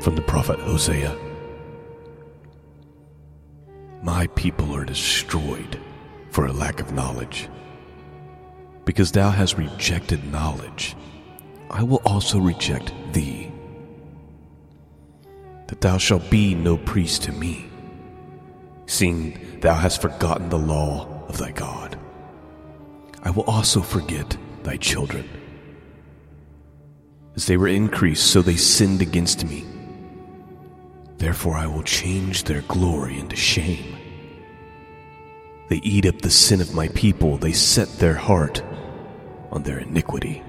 from the prophet Hosea. My people are destroyed for a lack of knowledge. Because thou hast rejected knowledge, I will also reject thee. That thou shalt be no priest to me, seeing thou hast forgotten the law of thy God. I will also forget thy children. As they were increased, so they sinned against me. Therefore I will change their glory into shame. They eat up the sin of my people, they set their heart on their iniquity.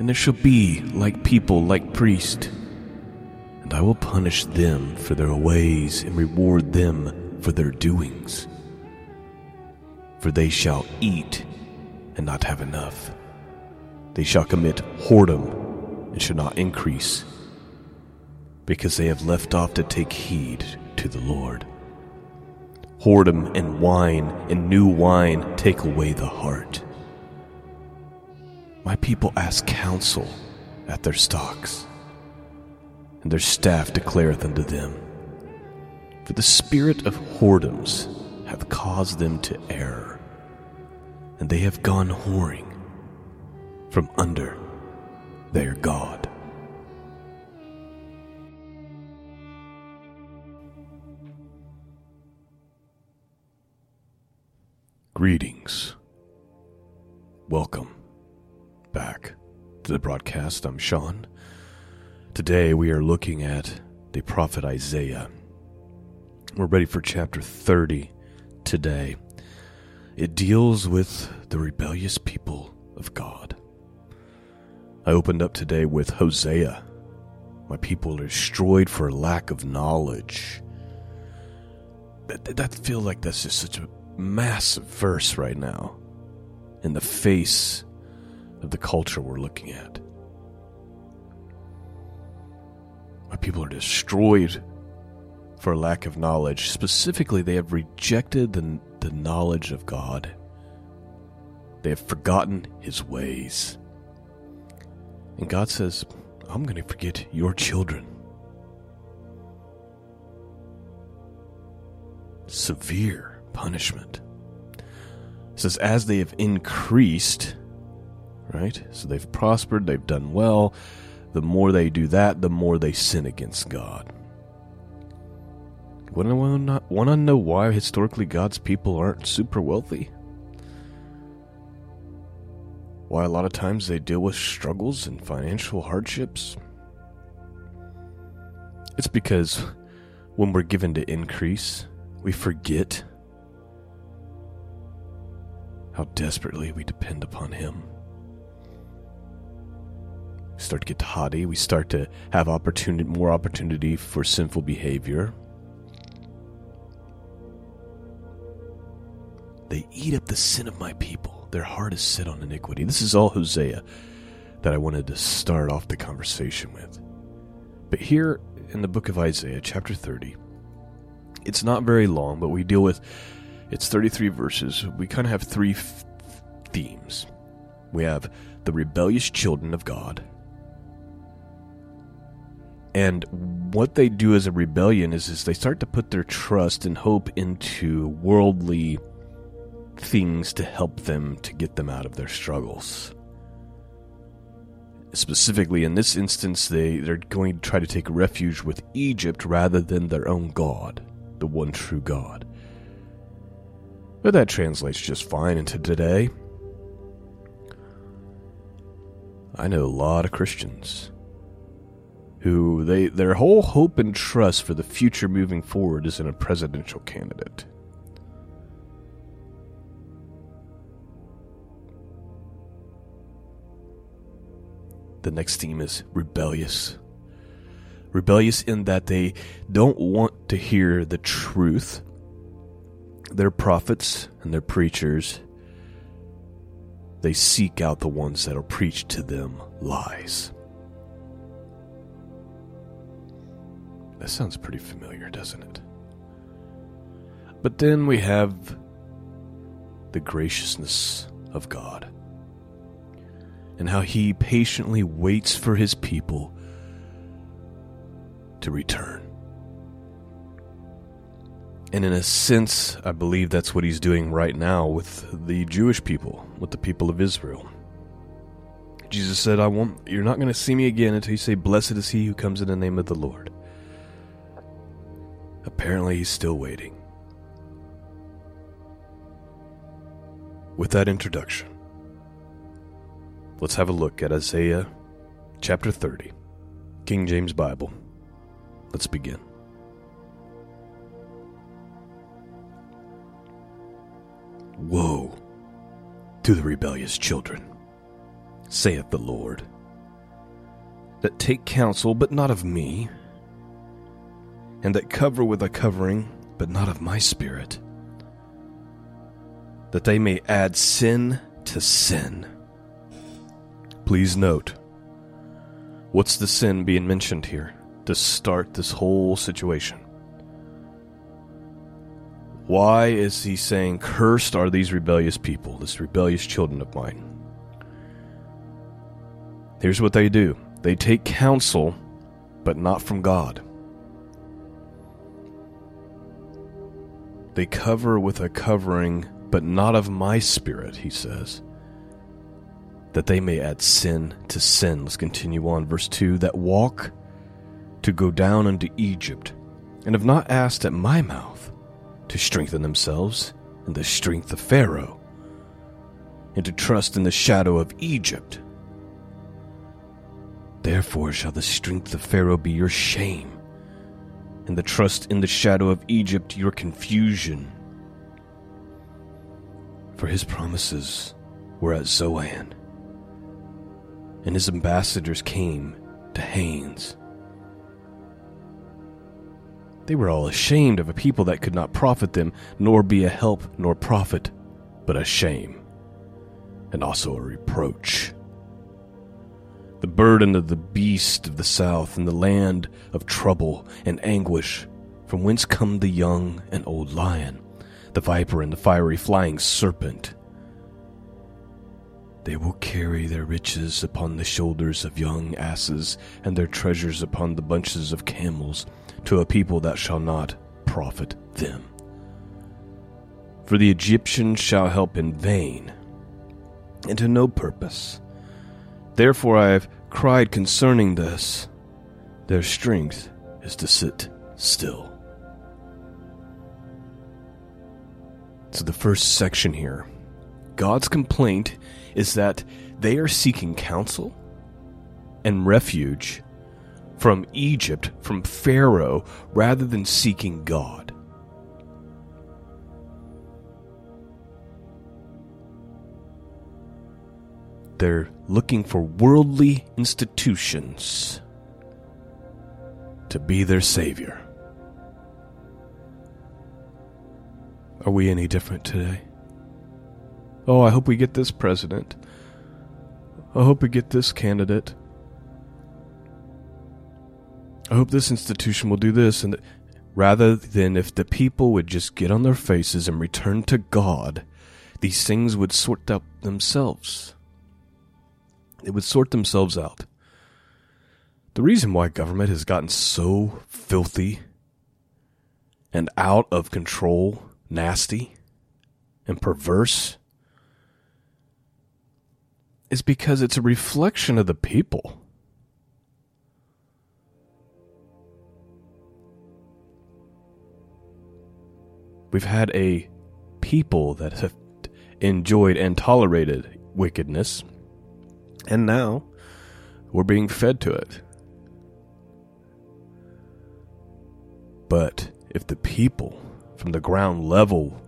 And there shall be like people, like priests, and I will punish them for their ways and reward them for their doings. For they shall eat and not have enough. They shall commit whoredom and shall not increase, because they have left off to take heed to the Lord. Whoredom and wine and new wine take away the heart. My people ask counsel at their stocks, and their staff declareth unto them. For the spirit of whoredoms hath caused them to err, and they have gone whoring from under their God. Greetings. Welcome back to the broadcast. I'm Shawn. Today we are looking at the prophet Isaiah. We're ready for chapter 30 today. It deals with the rebellious people of God. I opened up today with Hosea. My people are destroyed for lack of knowledge. That, that feel like that's just such a massive verse right now in the face of the culture we're looking at. My people are destroyed for lack of knowledge. Specifically, they have rejected the, the knowledge of God, they have forgotten His ways. And God says, I'm going to forget your children. Severe punishment. It says, as they have increased, right? So they've prospered, they've done well. The more they do that, the more they sin against God. Want to, want to know why historically God's people aren't super wealthy? Why a lot of times they deal with struggles and financial hardships? It's because when we're given to increase, we forget how desperately we depend upon Him. We start to get haughty. We start to have opportunity, more opportunity for sinful behavior. They eat up the sin of my people. Their heart is set on iniquity. This is all Hosea that I wanted to start off the conversation with. But here in the book of Isaiah, chapter 30, it's not very long, but we deal with it's 33 verses. We kind of have three f- themes. We have the rebellious children of God. And what they do as a rebellion is, is they start to put their trust and hope into worldly things to help them to get them out of their struggles. Specifically, in this instance, they, they're going to try to take refuge with Egypt rather than their own God, the one true God. But that translates just fine into today. I know a lot of Christians who they their whole hope and trust for the future moving forward is in a presidential candidate. The next theme is rebellious. Rebellious in that they don't want to hear the truth their prophets and their preachers, they seek out the ones that'll preach to them lies. That sounds pretty familiar, doesn't it? But then we have the graciousness of God and how He patiently waits for His people to return. And in a sense, I believe that's what he's doing right now with the Jewish people, with the people of Israel. Jesus said, I won't you're not going to see me again until you say, Blessed is he who comes in the name of the Lord. Apparently he's still waiting. With that introduction, let's have a look at Isaiah chapter 30, King James Bible. Let's begin. To the rebellious children, saith the Lord, that take counsel, but not of me, and that cover with a covering, but not of my spirit, that they may add sin to sin. Please note, what's the sin being mentioned here to start this whole situation? Why is he saying, Cursed are these rebellious people, this rebellious children of mine? Here's what they do they take counsel, but not from God. They cover with a covering, but not of my spirit, he says, that they may add sin to sin. Let's continue on. Verse 2 that walk to go down unto Egypt, and have not asked at my mouth to strengthen themselves in the strength of Pharaoh, and to trust in the shadow of Egypt. Therefore shall the strength of Pharaoh be your shame, and the trust in the shadow of Egypt your confusion. For his promises were at Zoan, and his ambassadors came to Hanes. They were all ashamed of a people that could not profit them, nor be a help nor profit, but a shame, and also a reproach. The burden of the beast of the south, and the land of trouble and anguish, from whence come the young and old lion, the viper and the fiery flying serpent. They will carry their riches upon the shoulders of young asses, and their treasures upon the bunches of camels to a people that shall not profit them. For the Egyptians shall help in vain, and to no purpose. Therefore I have cried concerning this. Their strength is to sit still. So, the first section here God's complaint is that they are seeking counsel and refuge from Egypt, from Pharaoh, rather than seeking God. They're looking for worldly institutions to be their savior. Are we any different today? Oh, I hope we get this president. I hope we get this candidate. I hope this institution will do this and th- rather than if the people would just get on their faces and return to God, these things would sort out themselves. They would sort themselves out. The reason why government has gotten so filthy and out of control, nasty, and perverse is because it's a reflection of the people. We've had a people that have enjoyed and tolerated wickedness, and now we're being fed to it. But if the people from the ground level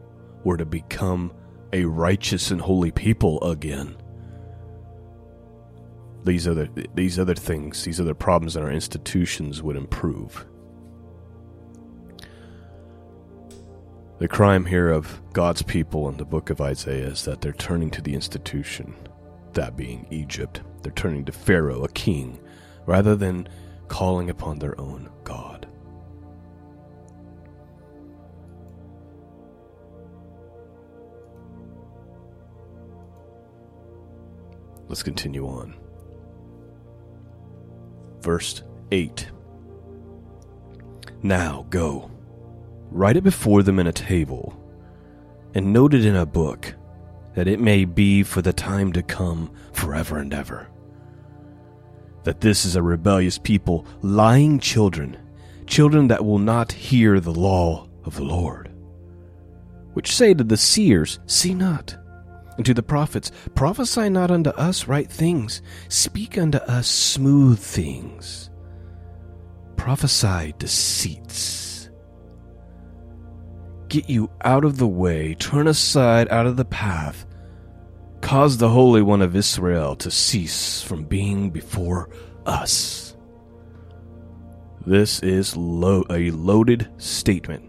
were to become a righteous and holy people again, these other these other things, these other problems in our institutions would improve. The crime here of God's people in the book of Isaiah is that they're turning to the institution, that being Egypt. They're turning to Pharaoh, a king, rather than calling upon their own God. Let's continue on. Verse 8 Now go, write it before them in a table, and note it in a book, that it may be for the time to come forever and ever. That this is a rebellious people, lying children, children that will not hear the law of the Lord. Which say to the seers, See not, and to the prophets, Prophesy not unto us right things, speak unto us smooth things. Prophesy deceits. Get you out of the way, turn aside out of the path, cause the Holy One of Israel to cease from being before us. This is lo- a loaded statement.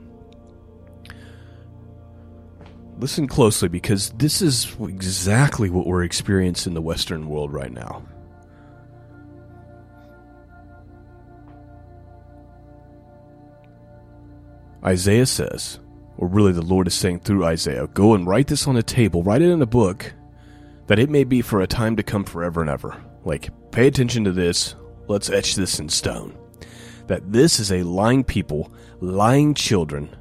Listen closely because this is exactly what we're experiencing in the Western world right now. Isaiah says, or really the Lord is saying through Isaiah, go and write this on a table, write it in a book, that it may be for a time to come forever and ever. Like, pay attention to this, let's etch this in stone. That this is a lying people, lying children,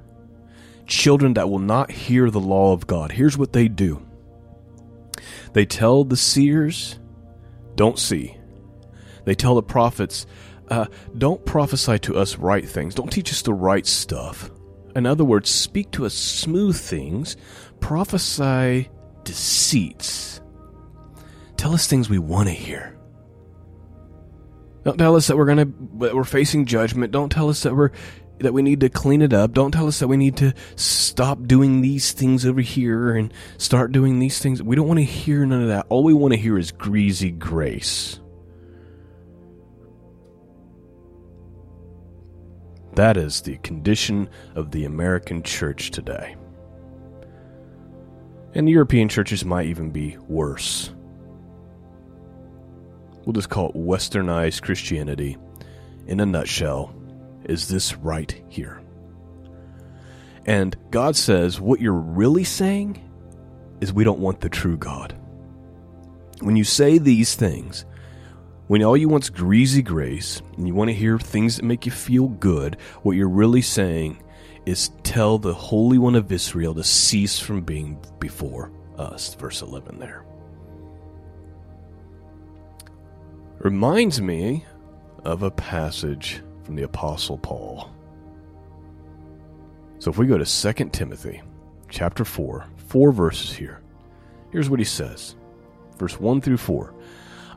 children that will not hear the law of God. Here's what they do they tell the seers, don't see. They tell the prophets, uh, don't prophesy to us right things. Don't teach us the right stuff. In other words, speak to us smooth things. Prophesy deceits. Tell us things we want to hear. Don't tell us that we're gonna that we're facing judgment. Don't tell us that we're that we need to clean it up. Don't tell us that we need to stop doing these things over here and start doing these things. We don't want to hear none of that. All we want to hear is greasy grace. That is the condition of the American church today. And European churches might even be worse. We'll just call it westernized Christianity in a nutshell is this right here. And God says what you're really saying is we don't want the true God. When you say these things, when all you want's greasy grace and you want to hear things that make you feel good, what you're really saying is tell the Holy One of Israel to cease from being before us. Verse 11 there. Reminds me of a passage from the Apostle Paul. So if we go to 2 Timothy chapter 4, four verses here, here's what he says. Verse 1 through 4.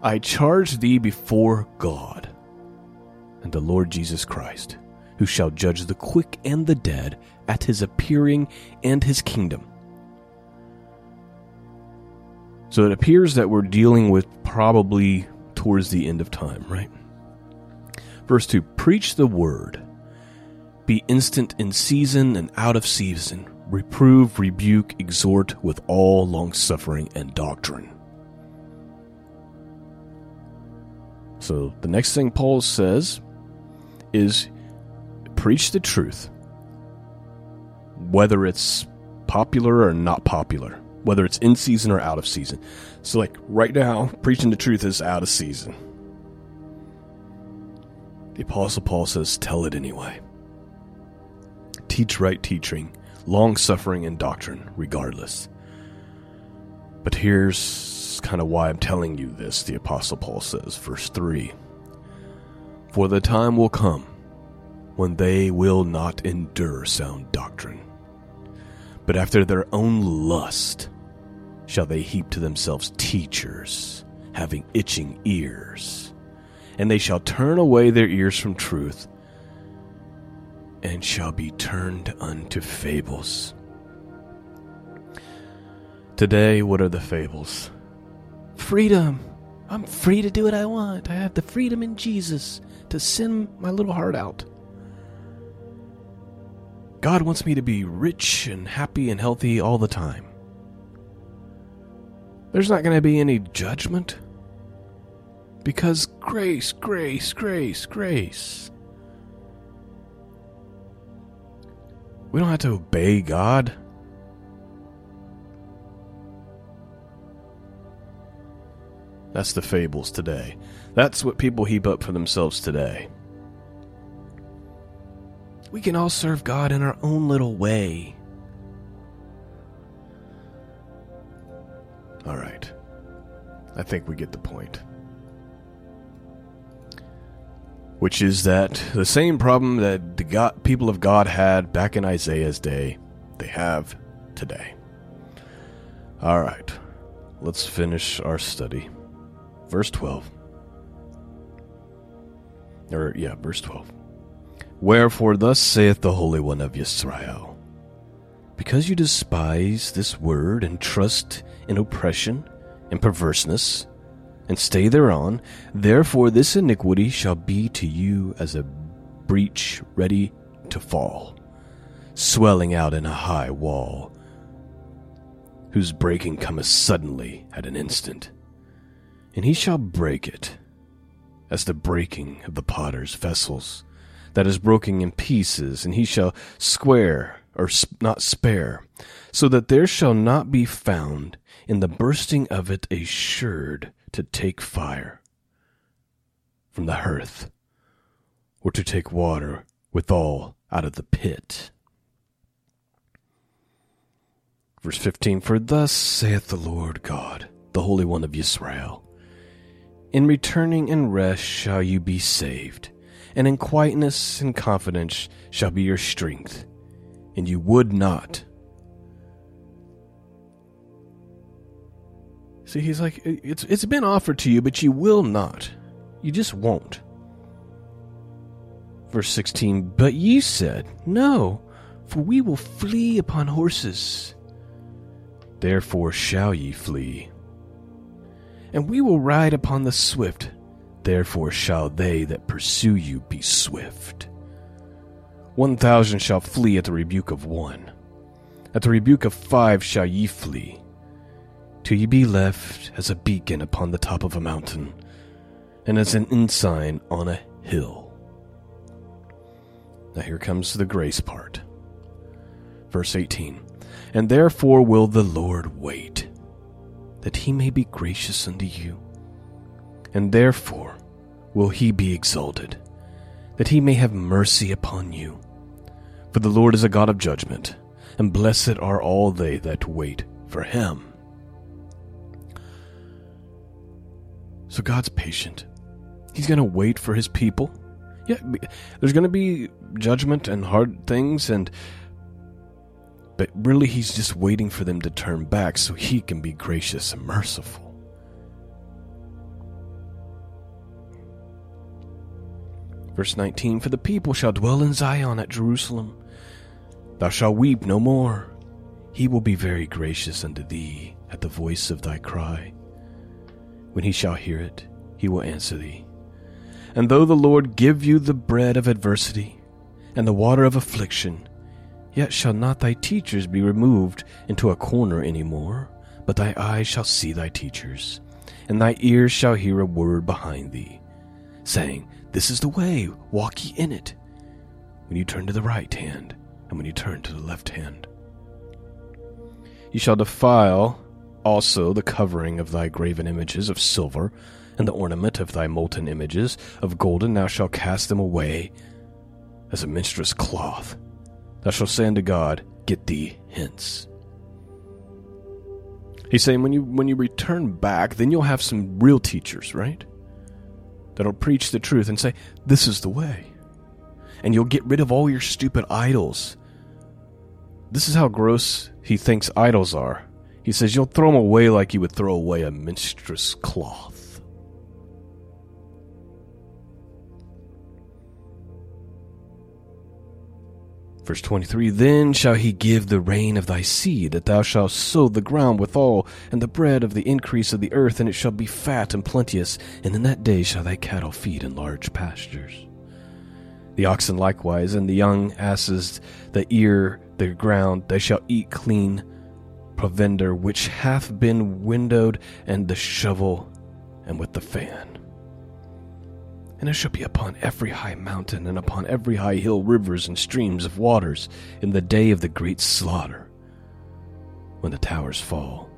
I charge thee before God and the Lord Jesus Christ, who shall judge the quick and the dead at his appearing and his kingdom. So it appears that we're dealing with probably towards the end of time, right? Verse 2 Preach the word, be instant in season and out of season, reprove, rebuke, exhort with all longsuffering and doctrine. So the next thing Paul says is preach the truth, whether it's popular or not popular, whether it's in season or out of season. So, like right now, preaching the truth is out of season. The Apostle Paul says, Tell it anyway. Teach right teaching, long suffering, and doctrine, regardless. But here's kind of why I'm telling you this, the Apostle Paul says, verse 3 For the time will come when they will not endure sound doctrine, but after their own lust shall they heap to themselves teachers, having itching ears and they shall turn away their ears from truth, and shall be turned unto fables. Today, what are the fables? Freedom. I'm free to do what I want. I have the freedom in Jesus to send my little heart out. God wants me to be rich and happy and healthy all the time. There's not going to be any judgment. Because grace, grace, grace, grace. We don't have to obey God. That's the fables today. That's what people heap up for themselves today. we can all serve God in our own little way. All right. I think we get the point. Which is that the same problem that the God, people of God had back in Isaiah's day, they have today. All right. Let's finish our study. Verse 12. Or, yeah, verse 12. Wherefore, thus saith the Holy One of Israel Because you despise this word and trust in oppression and perverseness, and stay thereon, therefore this iniquity shall be to you as a breach ready to fall, swelling out in a high wall, whose breaking cometh suddenly at an instant. And he shall break it, as the breaking of the potter's vessels, that is broken in pieces, and he shall square, or not spare, so that there shall not be found in the bursting of it a sherd to take fire from the hearth, or to take water withal out of the pit. Verse 15 For thus saith the Lord God, the Holy One of Israel In returning and rest shall you be saved, and in quietness and confidence shall be your strength, and you would not See, he's like, it's, it's been offered to you, but you will not. You just won't. Verse 16, But ye said, No, for we will flee upon horses. Therefore shall ye flee. And we will ride upon the swift. Therefore shall they that pursue you be swift. One thousand shall flee at the rebuke of one. At the rebuke of five shall ye flee till ye be left as a beacon upon the top of a mountain, and as an ensign on a hill. Now here comes the grace part. Verse 18 And therefore will the Lord wait, that he may be gracious unto you. And therefore will he be exalted, that he may have mercy upon you. For the Lord is a God of judgment, and blessed are all they that wait for him. So God's patient. He's going to wait for his people. Yeah, there's going to be judgment and hard things and but really he's just waiting for them to turn back so he can be gracious and merciful. Verse 19 For the people shall dwell in Zion at Jerusalem. Thou shalt weep no more. He will be very gracious unto thee at the voice of thy cry. When he shall hear it, he will answer thee. And though the Lord give you the bread of adversity and the water of affliction, yet shall not thy teachers be removed into a corner any more, but thy eyes shall see thy teachers, and thy ears shall hear a word behind thee, saying, This is the way, walk ye in it, when you turn to the right hand, and when you turn to the left hand. Ye shall defile also the covering of thy graven images of silver, and the ornament of thy molten images of golden, thou shalt cast them away as a minstrel's cloth. Thou shalt say unto God, Get thee hence. He's saying when you when you return back, then you'll have some real teachers, right? That'll preach the truth and say, This is the way. And you'll get rid of all your stupid idols. This is how gross he thinks idols are. He says, You'll throw them away like you would throw away a minstrel's cloth. Verse 23 Then shall he give the rain of thy seed, that thou shalt sow the ground withal, and the bread of the increase of the earth, and it shall be fat and plenteous, and in that day shall thy cattle feed in large pastures. The oxen likewise, and the young asses that ear the ground, they shall eat clean provender which hath been windowed, and the shovel, and with the fan. And it shall be upon every high mountain and upon every high hill rivers and streams of waters in the day of the great slaughter, when the towers fall.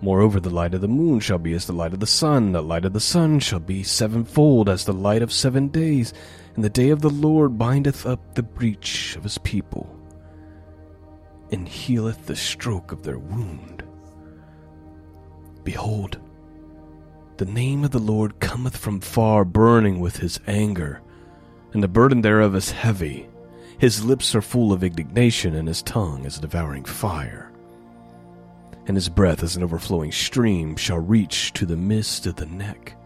Moreover, the light of the moon shall be as the light of the sun, the light of the sun shall be sevenfold as the light of seven days, and the day of the Lord bindeth up the breach of his people, and healeth the stroke of their wound. Behold, the name of the Lord cometh from far, burning with his anger, and the burden thereof is heavy. His lips are full of indignation, and his tongue is a devouring fire and his breath as an overflowing stream shall reach to the mist of the neck,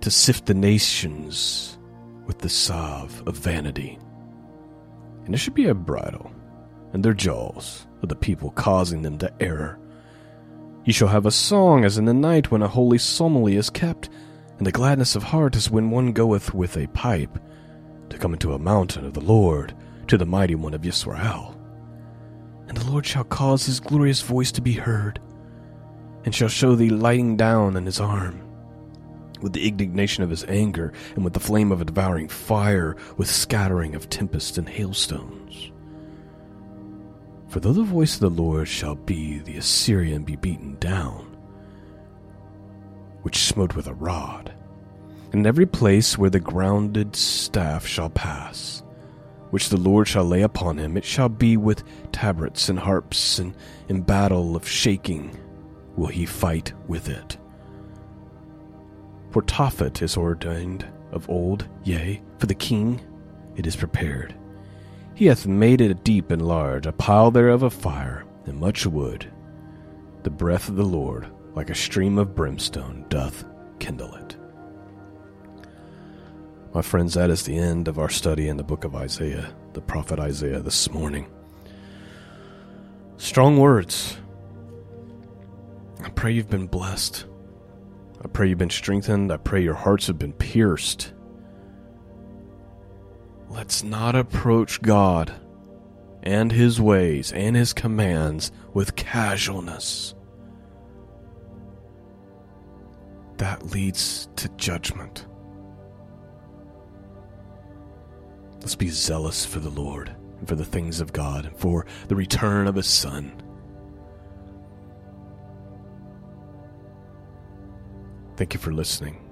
to sift the nations with the salve of vanity. And there should be a bridle and their jaws of the people causing them to err. Ye shall have a song as in the night when a holy psalmody is kept, and the gladness of heart as when one goeth with a pipe to come into a mountain of the Lord, to the mighty one of Yisrael. And the Lord shall cause his glorious voice to be heard, and shall show thee lighting down in his arm, with the indignation of his anger, and with the flame of a devouring fire, with scattering of tempests and hailstones. For though the voice of the Lord shall be, the Assyrian be beaten down, which smote with a rod, and every place where the grounded staff shall pass, which the Lord shall lay upon him, it shall be with tabrets and harps, and in battle of shaking will he fight with it. For Tophet is ordained of old, yea, for the king it is prepared. He hath made it deep and large, a pile thereof of fire, and much wood. The breath of the Lord, like a stream of brimstone, doth kindle it. My friends, that is the end of our study in the book of Isaiah, the prophet Isaiah, this morning. Strong words. I pray you've been blessed. I pray you've been strengthened. I pray your hearts have been pierced. Let's not approach God and His ways and His commands with casualness. That leads to judgment. Let's be zealous for the Lord and for the things of God and for the return of His Son. Thank you for listening.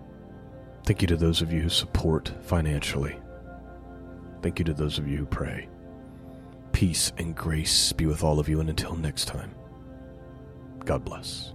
Thank you to those of you who support financially. Thank you to those of you who pray. Peace and grace be with all of you, and until next time, God bless.